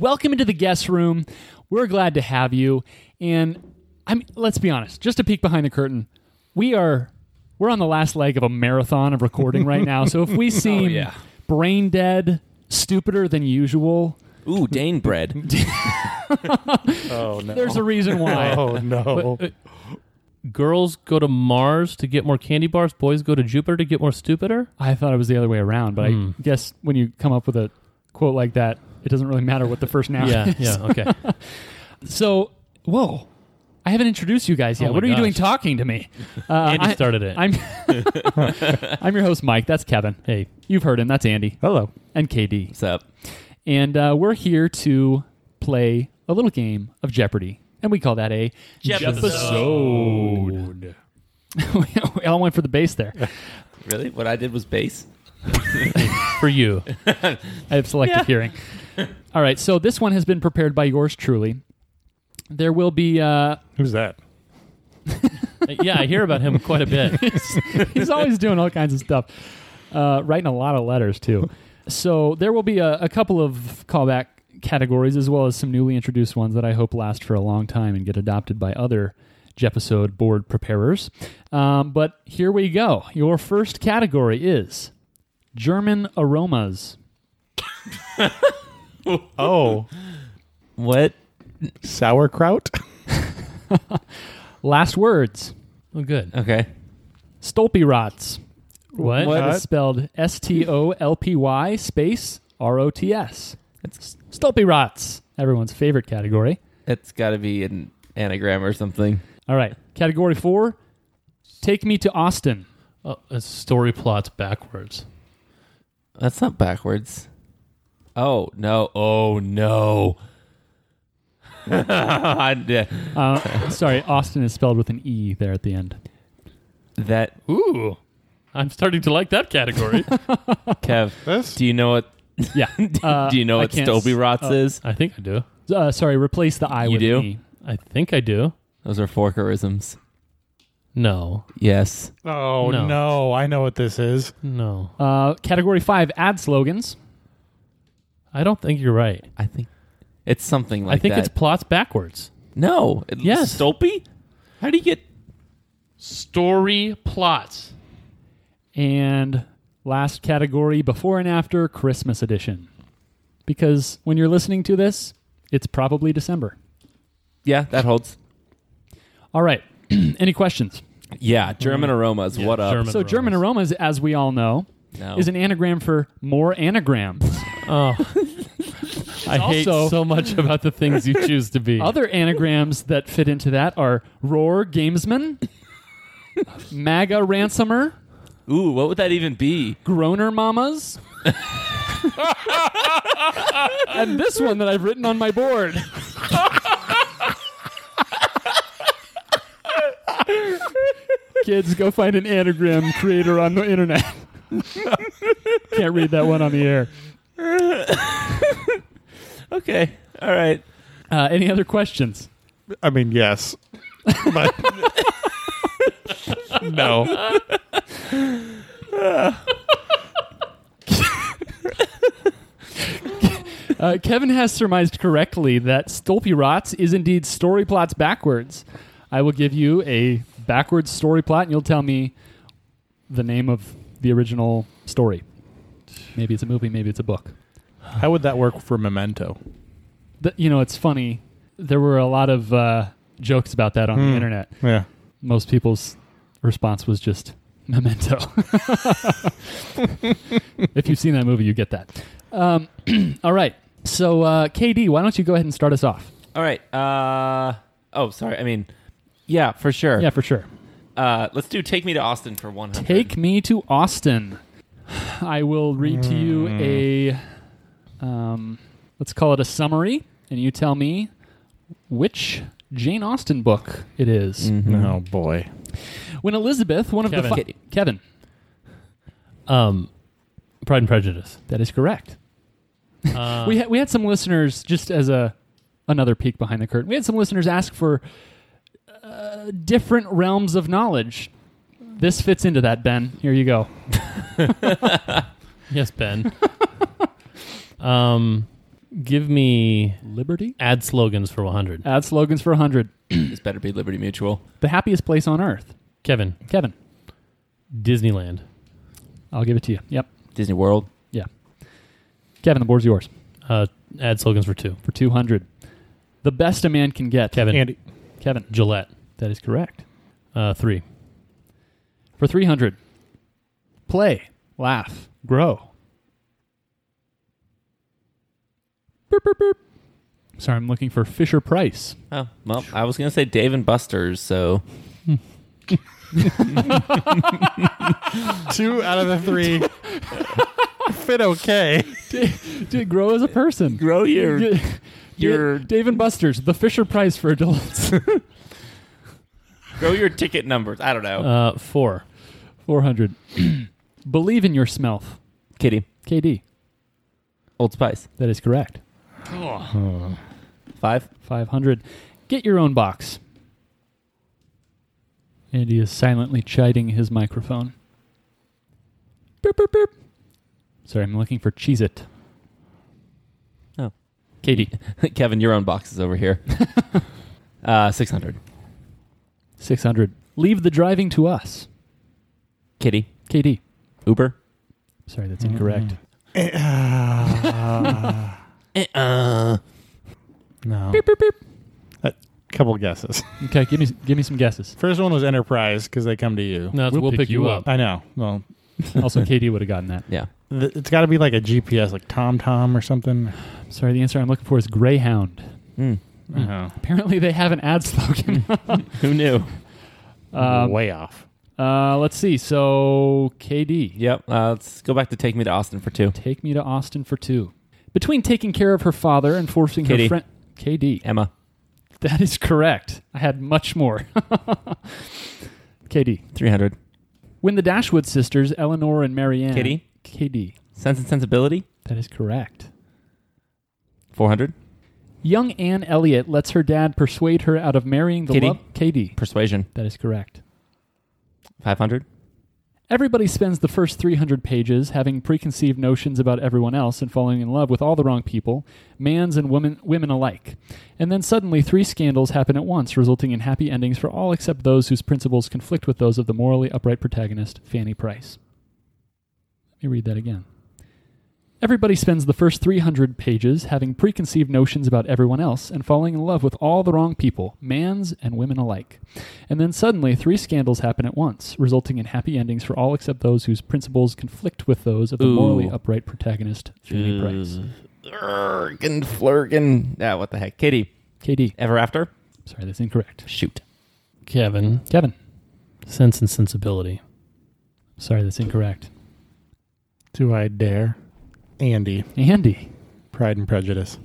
hey, indeed. Welcome into the Guess Room. We're glad to have you. And I mean, let's be honest. Just a peek behind the curtain. We are we're on the last leg of a marathon of recording right now. So if we seem yeah. brain dead, stupider than usual, Ooh, Dane bread. Oh no. there's a reason why. Oh no. But, uh, girls go to Mars to get more candy bars. Boys go to Jupiter to get more stupider. I thought it was the other way around, but Hmm. I guess when you come up with a quote like that, it doesn't really matter what the first noun Yeah, is. yeah, okay. So, whoa. I haven't introduced you guys yet. Oh what are you doing talking to me? Uh, Andy I- started it. I'm I'm your host, Mike. That's Kevin. hey, You've heard him. That's Andy Hello. and KD. What's up? And uh, we're here to play a little game of Jeopardy. And we call that a Jepisode. we all went for the base there. Really? What I did was bass? for you. I have selective hearing. All right. So this one has been prepared by yours truly. There will be. Uh, Who's that? yeah, I hear about him quite a bit. he's always doing all kinds of stuff, uh, writing a lot of letters too. So there will be a, a couple of callback categories as well as some newly introduced ones that I hope last for a long time and get adopted by other Jepisode board preparers. Um, but here we go. Your first category is German aromas. Oh, What? sauerkraut. Last words. Oh, good. Okay. Stolpyrots. What? What? That is spelled S T O L P Y space R O T S. It's Stolpyrots. Everyone's favorite category. It's got to be an anagram or something. All right. Category four Take Me to Austin. Oh, it's story plots backwards. That's not backwards. Oh no! Oh no! I- Uh, sorry, Austin is spelled with an E there at the end. that Ooh, I'm starting to like that category. Kev. This? Do you know what? Yeah. Uh, do you know I what can't Stolby Rots oh. is? I think I do. Uh, sorry, replace the I You with do? an E. I think I do. Those are forkerisms. No, Yes. Oh No. no. I know what this is. no. Uh, category five Ad slogans. I don't think you're right. I think it's something like I think that. it's plots backwards. no. It- Yes. Stolpy. How do you get? Story plots. And last category before and after Christmas edition. Because when you're listening to this, it's probably December. Yeah, that holds. All right. Any questions? Yeah, German mm. aromas. Yeah, what up? German So, German aromas, as we all know, No. is an anagram for more anagrams. Oh, I hate also- so much about the things you choose to be. Other anagrams that fit into that are Roar Gamesman, MAGA Ransomer, Ooh, what would that even be? Groaner Mamas, and this one that I've written on my board. Kids, go find an anagram creator on the internet. Can't read that one on the air. Okay. All right. Uh, any other questions? I mean, yes. But no. Uh, Kevin has surmised correctly that Stolpyrots is indeed story plots backwards. I will give you a backwards story plot, and you'll tell me the name of the original story. Maybe it's a movie, maybe it's a book. How would that work for Memento? The, you know, it's funny. There were a lot of uh, jokes about that on the Hmm. internet. Yeah. Most people's response was just memento. if you've seen that movie, you get that. Um, all right. So, uh, KD, why don't you go ahead and start us off? All right. Uh. Oh, sorry. I mean, yeah, for sure. Yeah, for sure. Uh, let's do "Take Me to Austin" for one hundred. Take me to Austin. I will read to you a, um, let's call it a summary, and you tell me which Jane Austen book it is. Oh boy. When Elizabeth, one of Kevin. the fi- Kevin, um, Pride and Prejudice. that is correct. Uh, we had we had some listeners just as a another peek behind the curtain. We had some listeners ask for uh, different realms of knowledge. This fits into that, Ben. Here you go. yes, Ben. um, Give me Liberty? ad slogans for 100. Add slogans for 100. This better be Liberty Mutual. The happiest place on earth. Kevin, Kevin, Disneyland. I'll give it to you. Yep. Disney World. Yeah. Kevin, the board's yours Uh, ad slogans for two. for 200. The best a man can get. Kevin, Andy. Kevin, Gillette. that is correct. Uh, three. For 300. Play, laugh, grow. Beep, beep, beep. Sorry, I'm looking for Fisher Price. Oh, well, I was going to say Dave and Buster's, so Two out of the three fit okay. Dude, grow as a person. grow your Get- your- Dave and Buster's, the Fisher Price for adults. grow your ticket numbers. I don't know. Uh, four. 400. Believe in your smell. Kitty. KD. Old Spice. That is correct. Five. 500. Get your own box. And he is silently chiding his microphone. Beep, beep, beep. Sorry, I'm looking for Cheez It. Oh. Katie, Kevin, your own box is over here. uh, 600. 600. Leave the driving to us. Kitty. KD. Uber. Sorry, that's incorrect. Uh, Uh, no. Beep, beep, beep. A couple guesses. Okay, give me give me some guesses. First one was Enterprise because they come to you. No, it's we'll, pick, you up. I know. Well, Also, KD would have gotten that. yeah. th- it's got to be like a GPS, like Tom Tom or something. Sorry, the answer I'm looking for is Greyhound. Oh, Apparently, they have an ad slogan. Who knew? um, way off. Uh, let's see. So, KD. Yep. Uh, let's go back to Take Me to Austin for two. Take me to Austin for two. Between taking care of her father and forcing Katie. her friend. KD. Emma. That is correct. I had much more. KD. 300. When the Dashwood sisters, Eleanor and Marianne. Kitty. KD. Sense and Sensibility. That is correct. 400. Young Anne Elliot lets her dad persuade her out of marrying the love. KD. Persuasion. That is correct. 500. Everybody spends the first 300 pages having preconceived notions about everyone else and falling in love with all the wrong people, mans and women, women alike. And then suddenly, three scandals happen at once, resulting in happy endings for all except those whose principles conflict with those of the morally upright protagonist, Fanny Price. Let me read that again. Everybody spends the first 300 pages having preconceived notions about everyone else and falling in love with all the wrong people, mans and women alike. And then suddenly, three scandals happen at once, resulting in happy endings for all except those whose principles conflict with those of the Ooh. morally upright protagonist, Fanny Price. Ergen, flurgen. Ah, what the heck? Kitty. KD. Ever After? Sorry, that's incorrect. Shoot. Kevin, Kevin. Sense and Sensibility. Sorry, that's incorrect. Do I dare? Andy. Andy. Pride and Prejudice.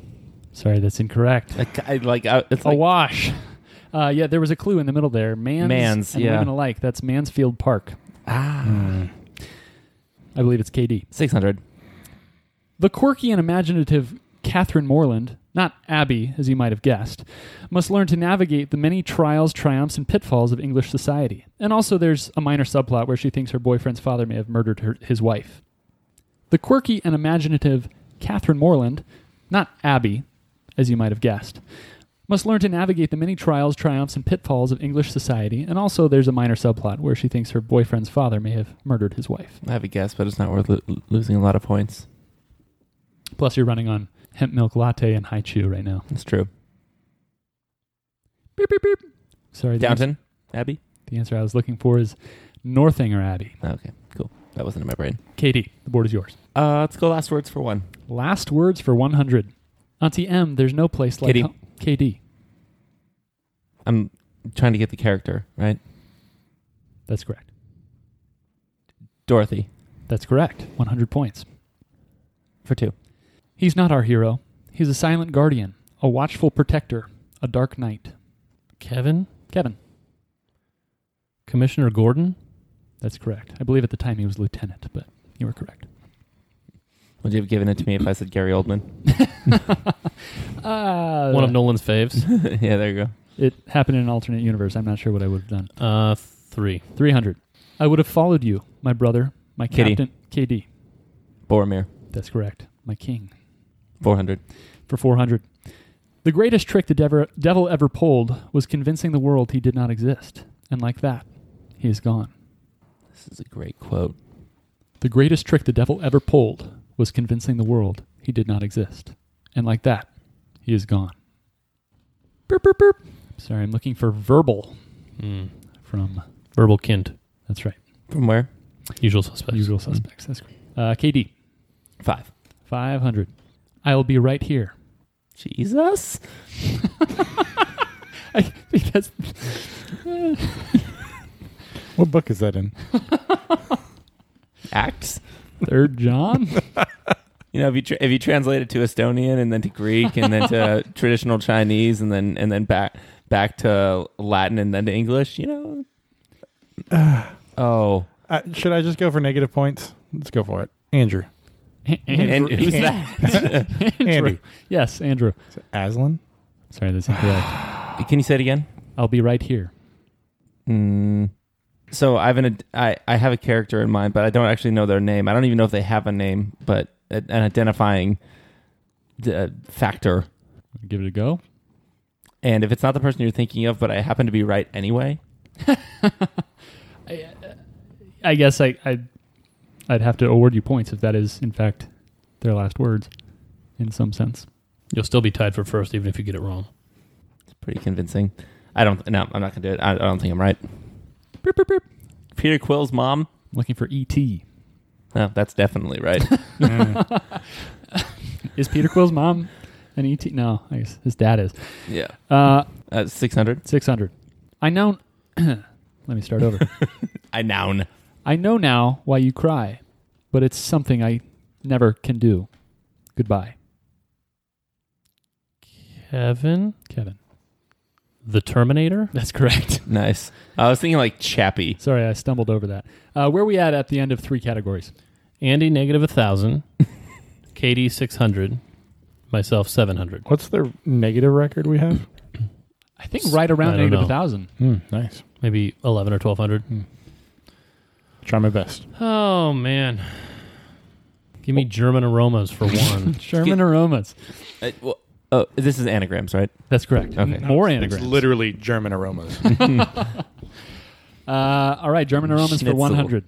Sorry, that's incorrect. Like, I, like uh, it's A like wash. Uh, yeah, there was a clue in the middle there. Mans, Mans, and yeah. women alike. That's Mansfield Park. ah, I believe it's KD. 600. The quirky and imaginative Catherine Morland, not Abby, as you might have guessed, must learn to navigate the many trials, triumphs, and pitfalls of English society. And also, there's a minor subplot where she thinks her boyfriend's father may have murdered her, his wife. The quirky and imaginative Catherine Morland, not Abby, as you might have guessed, must learn to navigate the many trials, triumphs, and pitfalls of English society. And also, there's a minor subplot where she thinks her boyfriend's father may have murdered his wife. I have a guess, but it's not worth lo- losing a lot of points. Plus, you're running on hemp milk latte and Hi-Chew right now. That's true. Beep, beep, beep. Sorry, the answer, Downton. Abbey. the answer I was looking for is Northanger Abbey. Okay, cool. That wasn't in my brain. Katie, the board is yours. Uh, let's go last words for one. Last words for 100. Auntie M, there's no place like Katie. home. KD. I'm trying to get the character, right? That's correct. Dorothy That's correct. 100 points. for two. He's not our hero. He's a silent guardian, a watchful protector, a dark knight. Kevin, Kevin. Commissioner Gordon. That's correct. I believe at the time he was lieutenant, but you were correct. Would you have given it to me if I said Gary Oldman? Uh, One of Nolan's faves. yeah, there you go. It happened in an alternate universe. I'm not sure what I would have done. Uh, three. 300. I would have followed you, my brother, my Kitty. captain. KD. Boromir. That's correct. My king. 400. for 400. The greatest trick the dever- devil ever pulled was convincing the world he did not exist. And like that, he is gone. This is a great quote. The greatest trick the devil ever pulled was convincing the world he did not exist. And like that, he is gone. Burp, burp, burp. Sorry, I'm looking for verbal Mm. from. Verbal Kint. That's right. From where? Usual suspects. Usual suspects. That's great. Uh, KD, Five. 500. I'll be right here. Jesus. I think that's. What book is that in? Acts. Third John? You know, if you tra- if you translate it to Estonian and then to Greek and then to traditional Chinese and then and then back back to Latin and then to English, you know. oh, Uh, should I just go for negative points? Let's go for it. Andrew. and who's that? Andy. Yes, Andrew. Is it Aslan? Sorry, that's incorrect. Can you say it again? I'll be right here. Mm. So I have an I, I have a character in mind, but I don't actually know their name. I don't even know if they have a name, but a- an identifying uh, factor. Give it a go. And if it's not the person you're thinking of, but I happen to be right anyway, I guess I, I, I'd have to award you points if that is, in fact, their last words, in some sense. You'll still be tied for first, even if you get it wrong. it's pretty convincing. I don't. No, I'm not gonna do it. I, I don't think I'm right. Burp, burp, burp. Peter Quill's mom. Looking for E.T. No, that's definitely right. Mm. Is Peter Quill's mom an E.T.? No, I guess his dad is. yeah. Uh, Uh, Six hundred. 600. I know. Let me start over. I noun. I know now why you cry, but it's something I never can do. Goodbye, Kevin, Kevin. The Terminator. That's correct. Nice. I was thinking like Chappie. Sorry, I stumbled over that. Uh, where we at at the end of three categories? Andy negative a thousand. Katie six hundred. Myself seven hundred. What's the negative record we have? I think right around I don't negative know. a thousand. Hmm, nice. Maybe eleven or twelve hundred. Try my best. Oh man. Give me German aromas for one. German aromas. Uh, well, oh, this is anagrams, right? That's correct. Okay. More It's anagrams. literally German aromas. Uh, all right, German aromas for Schnitzel. 100.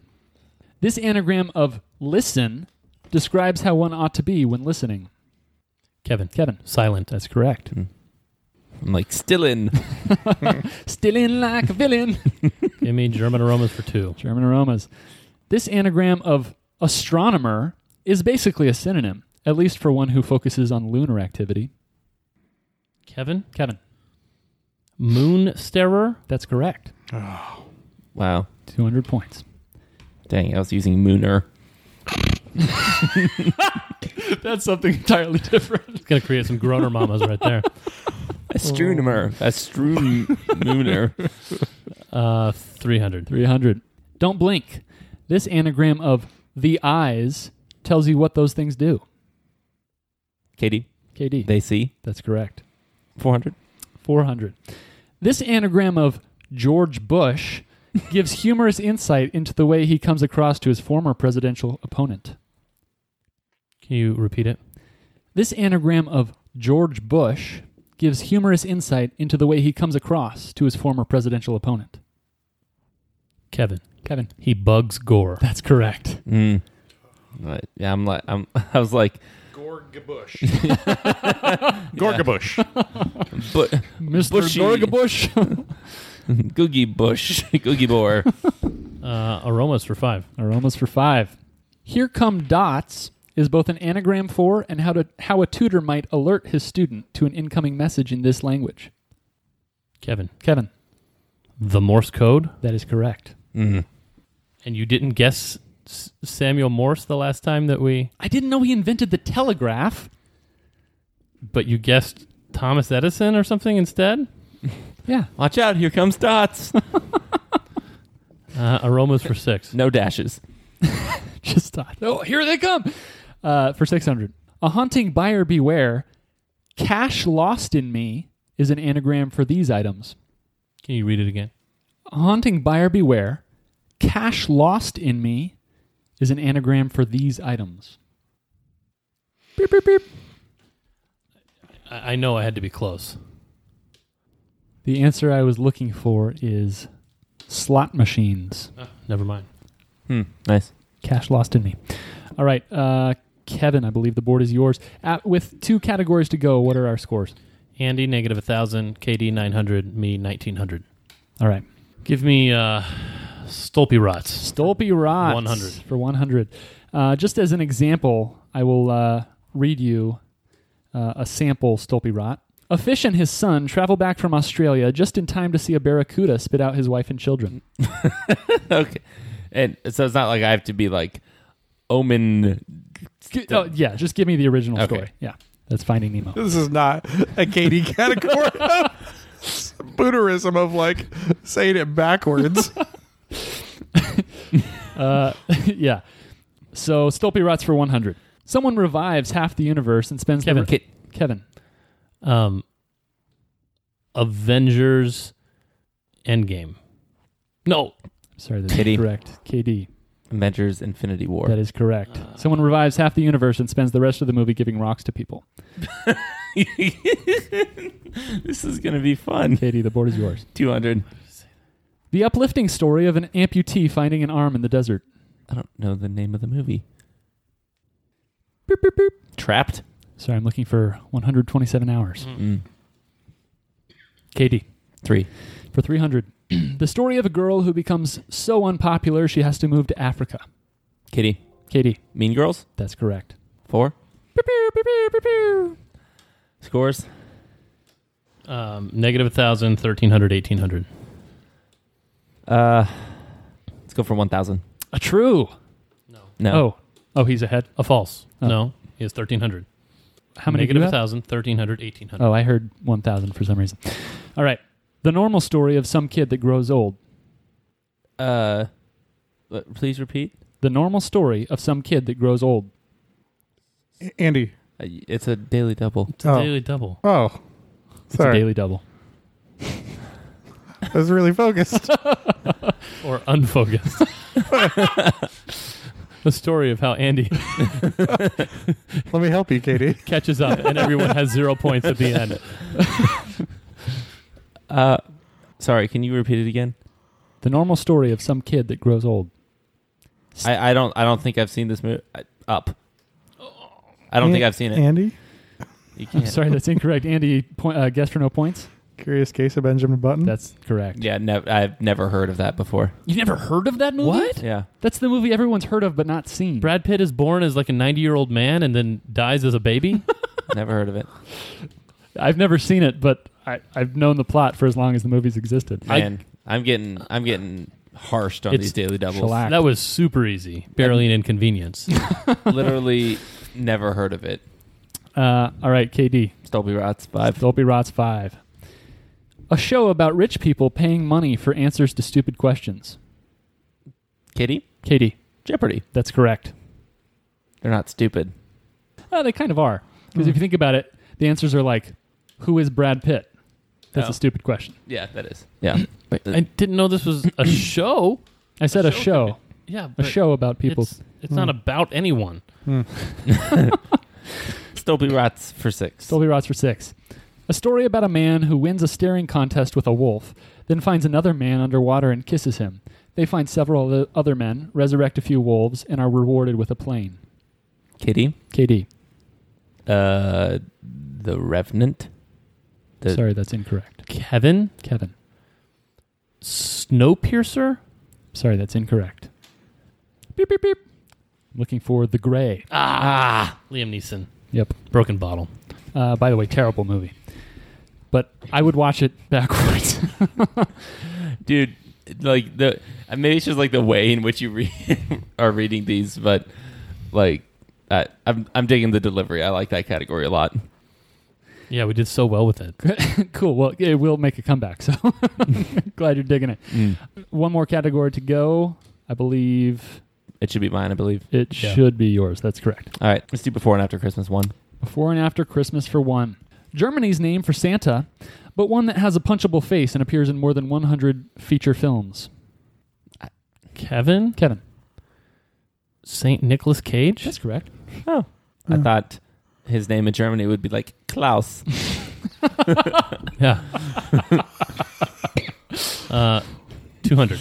This anagram of listen describes how one ought to be when listening. Kevin. Kevin. Silent. That's correct. I'm like still in. Still in like a villain. Give me German aromas for two. German aromas. This anagram of astronomer is basically a synonym, at least for one who focuses on lunar activity. Kevin. Kevin. Moon starer. That's correct. Oh. Wow. 200 points. Dang, I was using Mooner. That's something entirely different. It's gonna create some groaner mamas right there. Astronomer. Astroon Mooner. Uh, three hundred. 300. Don't blink. This anagram of the eyes tells you what those things do. Katie, KD. they see. That's correct. 400. 400. This anagram of George Bush gives humorous insight into the way he comes across to his former presidential opponent. Can you repeat it? This anagram of George Bush gives humorous insight into the way he comes across to his former presidential opponent. Kevin. Kevin. He bugs Gore. That's correct. Mm. Right. Yeah, I'm like, I'm, I was like, Gorgabush. Gorgabush. but Mr. Bushy. Bush. Googie Bush, Googie Boar. Uh, aromas for five. Aromas for five. Here come dots is both an anagram for and how to how a tutor might alert his student to an incoming message in this language. Kevin. Kevin, The Morse code. that is correct. Mm. And you didn't guess S- Samuel Morse the last time that we, I didn't know he invented the telegraph. but you guessed Thomas Edison or something instead. Yeah. Watch out! Here comes dots. Uh, aromas for six. No dashes. Just thought. Oh, here they come. Uh, for 600. A haunting buyer beware. Cash lost in me is an anagram for these items. Can you read it again? A haunting buyer beware. Cash lost in me is an anagram for these items. Beep, beep, beep. I I know I had to be close. The answer I was looking for is slot machines. Ah, never mind. Hmm. Nice. Cash lost in me. All right, uh, Kevin, I believe the board is yours. At, with two categories to go, what are our scores? Andy negative a thousand, KD nine hundred, me nineteen hundred. All right. Give me uh, Stolpe Rots. Stolpe Rots 100. for 100. Uh, just as an example, I will uh, read you uh, a sample Stolpe Rot. A fish and his son travel back from Australia just in time to see a barracuda spit out his wife and children. okay. And so it's not like I have to be like omen. G- oh, yeah, just give me the original Okay. story. Yeah, that's Finding Nemo. This is not a Katie category. Booterism of like saying it backwards. Uh, yeah. So Stolpe Rots for 100. Someone revives half the universe and spends Kevin. the Kevin. Um, Avengers Endgame. No. Sorry, that's Kitty. correct. KD. Avengers Infinity War. That is correct. Someone revives half the universe and spends the rest of the movie giving rocks to people. this is going to be fun. Katie, the board is yours. 200. The uplifting story of an amputee finding an arm in the desert. I don't know the name of the movie. Boop, boop, boop. Trapped? Sorry, I'm looking for 127 hours. Mm. Katie, Three. for 300. the story of a girl who becomes so unpopular she has to move to Africa. Kitty. Katie, Mean Girls? that's correct. Four. Pew, pew, pew, pew, pew, pew. Scores? Um, negative a thousand, thirteen hundred, eighteen hundred. Uh, let's go for 1,000. A true. No. No. Oh, oh, he's ahead. A false. Oh. No. He has thirteen hundred. How many? do Negative you a have? thousand, thirteen hundred, eighteen hundred. Oh, I heard 1,000 for some reason. All right. The normal story of some kid that grows old. Uh, please repeat. The normal story of some kid that grows old. Andy. Uh, it's a daily double. It's a Oh. daily double. Oh, It's a sorry. daily double. I was really focused. Or unfocused. the story of how Andy Let me help you, Katie. catches up and everyone has zero points at the end. Uh, sorry, can you repeat it again? The normal story of some kid that grows old. I, I don't I don't think I've seen this movie. Up. I don't think I've seen it. Andy. You I'm can't. sorry, that's incorrect. Andy, point, uh, guess for no points. Curious Case of Benjamin Button. That's correct. Yeah, nev- I've never heard of that before. You've never heard of that movie? What? Yeah. That's the movie everyone's heard of but not seen. Brad Pitt is born as like a 90 year old man and then dies as a baby. never heard of it. I've never seen it, but I, I've known the plot for as long as the movies existed. I- Man, I, am getting I'm getting harshed on these daily doubles. shellacked. that was super easy. Barely an inconvenience. Literally never heard of it. Uh, all right, KD. Stolby Rots five. Dolby Rots 5. A show about rich people paying money for answers to stupid questions. Kitty. Katie, Jeopardy. that's correct. They're not stupid. Uh, they kind of are. Because Hmm. if you think about it, the answers are like, who is Brad Pitt? That's Oh. a stupid question. Yeah, that is. Yeah. But I didn't know this was a show. I said a show show. Yeah, A but show about people. It's, it's not about anyone. Stolby Rots for six. Dolby Rots for six. A story about a man who wins a staring contest with a wolf, then finds another man underwater and kisses him. They find several other- men, resurrect a few wolves, and are rewarded with a plane. Kitty. KD. Uh, the Revenant. The- Sorry, that's incorrect. Kevin Kevin. Snowpiercer. Sorry, that's incorrect. Beep, beep, beep. Looking for The Grey. Ah, Liam Neeson. Yep. Broken Bottle. Uh, by the way, terrible movie. But I would watch it backwards. dude like the maybe it's just like the way in which you read are reading these but like uh, I'm I'm digging the delivery. I like that category a lot. Yeah, we did so well with it. cool. Well, it will make a comeback. So glad you're digging it. One more category to go. I believe It should be mine, I believe. it Yeah. should be yours. That's correct. All right, let's do before and after Christmas one. Before and after Christmas for one. Germany's name for Santa, but one that has a punchable face and appears in more than 100 feature films. Kevin Kevin. Saint Nicholas Cage. That's correct. Oh, I thought his name in Germany would be like Klaus. Yeah. uh, 200.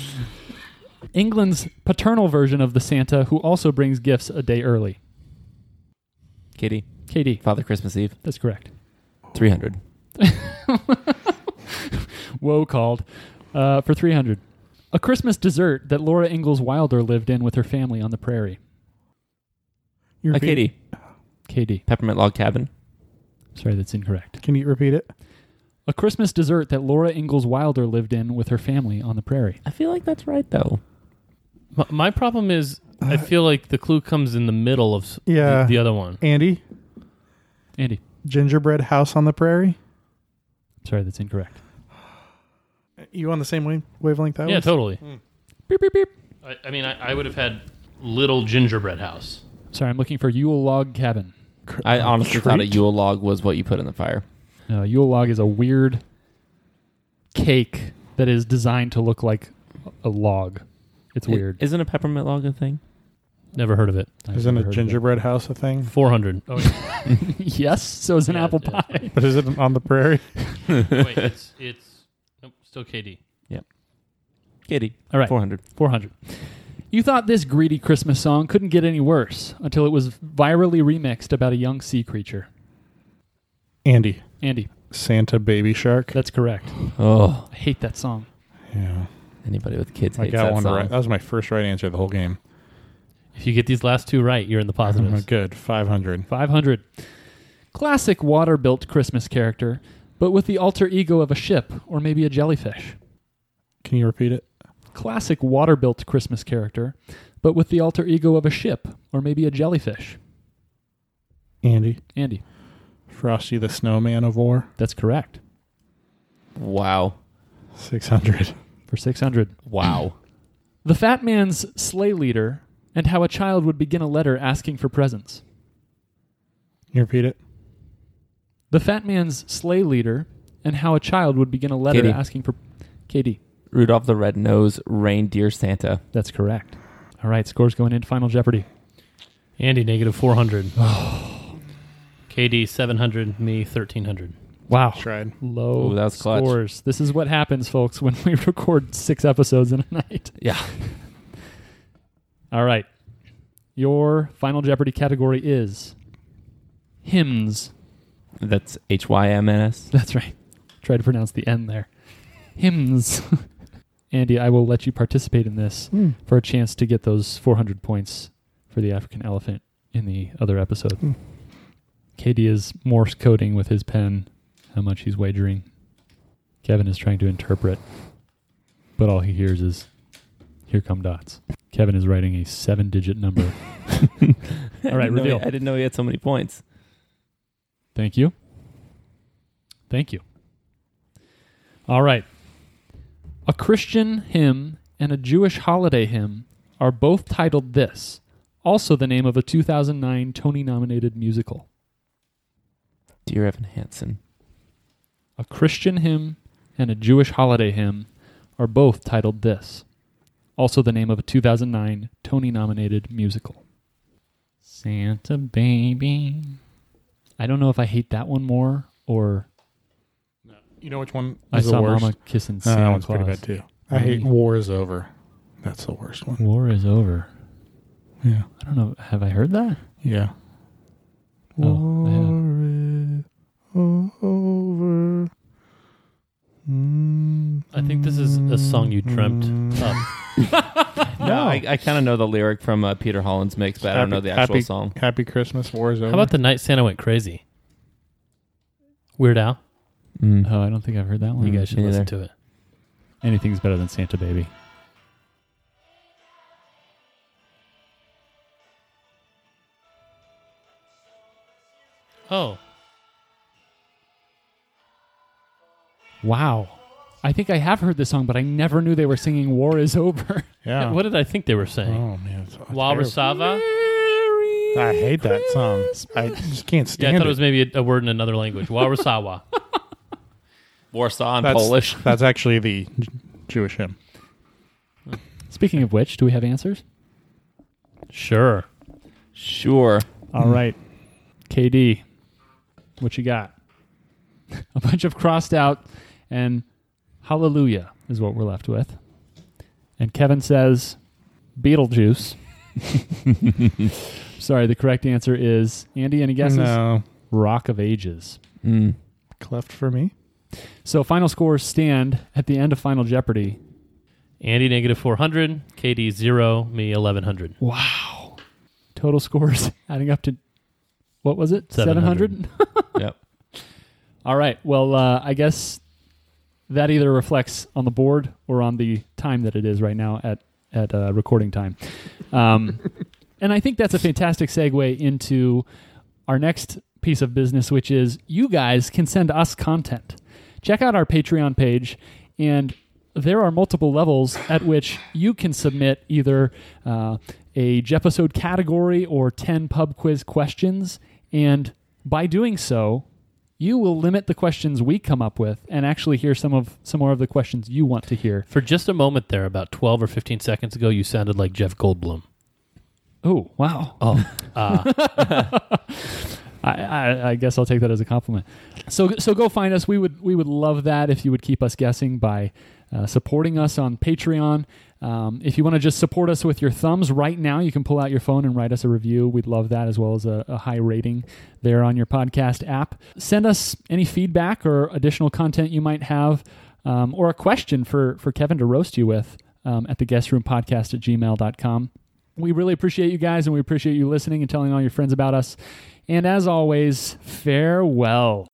England's paternal version of the Santa who also brings gifts a day early. Kitty. Katie. Father Christmas Eve. that's correct. 300. Whoa, called. Uh, for 300. A Christmas dessert that Laura Ingalls Wilder lived in with her family on the prairie. You A repeat- Kitty. KD. Peppermint Log Cabin. Sorry, that's incorrect. Can you repeat it? A Christmas dessert that Laura Ingalls Wilder lived in with her family on the prairie. I feel like that's right, though. My, my problem is, I feel like the clue comes in the middle of s- Yeah. the, the other one. Andy, Andy. Gingerbread house on the prairie. Sorry, that's incorrect. You on the same wave- wavelength? I Yeah, was? totally. Beep, beep, beep. I, I mean, I, I would have had little gingerbread house. Sorry, I'm looking for Yule Log Cabin. I Uh, honestly thought a treat? Yule log was what you put in the fire. No, Yule Log is a weird cake that is designed to look like a log. It's I- weird. Isn't a peppermint log a thing? Never heard of it. I've Isn't never a heard of gingerbread house a thing? 400. Oh, it. yes, so is an Yeah, apple yeah. pie. But is it on the prairie? wait, it's, it's nope, still KD. Kitty. All right, 400. 400. You thought this greedy Christmas song couldn't get any worse until it was virally remixed about a young sea creature. Andy, Andy, Santa Baby Shark. that's correct. Oh, I hate that song. Yeah, anybody with kids I hates got that one song. right. That was my first right answer of the whole game. If you get these last two right, you're in the positives. Oh, good, five hundred. 500. Classic water built Christmas character, but with the alter ego of a ship or maybe a jellyfish. Can you repeat it? Classic water built Christmas character, but with the alter ego of a ship or maybe a jellyfish. Andy, Andy, Frosty the Snowman of War. that's correct. Wow. Six hundred. For 600. Wow. The Fat Man's Sleigh Leader and how a child would begin a letter asking for presents. Can you repeat it? The Fat Man's Sleigh Leader and how a child would begin a letter Katie. asking for. Katie, Rudolph the Red-Nosed Reindeer Santa. that's correct. All right, scores going into Final Jeopardy. Andy, negative 400. KD, 700. Me, 1300. Wow. Tried. Low Ooh, that was clutch. scores. This is what happens, folks, when we record six episodes in a night. Yeah. All right. Your Final Jeopardy category is hymns. That's H-Y-M-N-S. That's right. Try to pronounce the N there. Hymns. Andy, I will let you participate in this Hmm. for a chance to get those 400 points for the African elephant in the other episode. Hmm. Katie is Morse coding with his pen how much he's wagering. Kevin is trying to interpret, but all he hears is, here come dots. Kevin is writing a seven digit number. All right, know he- reveal. I didn't know he had so many points. Thank you. Thank you. All right. A Christian hymn and a Jewish holiday hymn are both titled this, also the name of a 2009 Tony nominated musical. Dear Evan Hansen. A Christian hymn and a Jewish holiday hymn are both titled this, also the name of a 2009 Tony nominated musical. Santa Baby. I don't know if I hate that one more or You know which one I is the saw worst? Mama kissing Uh, Santa that one's Claus. pretty bad too. I hate Really? War is Over. That's the worst one. War is over. Yeah. I don't know. Have I heard that? Yeah. Oh, yeah. War is over. I think this is a song you dreamt up. No, I, I kind of know the lyric from uh, Peter Holland's mix, but I don't know the actual happy, song. Happy Christmas, War is over. How about the night Santa went crazy? Weird Al? Mm. Oh, I don't think I've heard that one. You guys should me listen neither. to it. Anything's better than Santa Baby. Oh, Wow. I think I have heard this song, but I never knew they were singing "War Is Over." Yeah. what did I think they were saying? Oh man, it's terrible. Walrusava? I hate that song. I just can't Yeah, stand I thought it was maybe a, a word in another language. Walrusawa. Warsaw in That's, Polish. That's actually the J- Jewish hymn. Speaking of which, do we have answers? sure. Sure. All right, KD, what you got? a bunch of crossed out, and hallelujah is what we're left with. And Kevin says, Beetlejuice. Sorry, the correct answer is Andy. Any guesses? No. Rock of Ages. Mm. Cleft for me. So final scores stand at the end of Final Jeopardy. Andy negative 400, KD 0, me 1100. Wow. Total scores adding up to what was it? 700. 700? Yep. All right. Well, uh, I guess that either reflects on the board or on the time that it is right now at at uh, recording time. Um, and I think that's a fantastic segue into our next piece of business, which is you guys can send us content. Check out our Patreon page, and there are multiple levels at which you can submit either uh, a Jepisode category or 10 pub quiz questions. And by doing so, you will limit the questions we come up with and actually hear some of some more of the questions you want to hear. For just a moment there, about 12 or 15 seconds ago, you sounded like Jeff Goldblum. Oh, wow. Oh. Uh, I, I, I guess I'll take that as a compliment. So so go find us. We would we would love that if you would keep us guessing by uh, supporting us on Patreon. Um, if you want to just support us with your thumbs right now, you can pull out your phone and write us a review. We'd love that as well as a, a high rating there on your podcast app. Send us any feedback or additional content you might have, um, or a question for for Kevin to roast you with um, at the guess room podcast at gmail.com. We really appreciate you guys and we appreciate you listening and telling all your friends about us. And as always, farewell.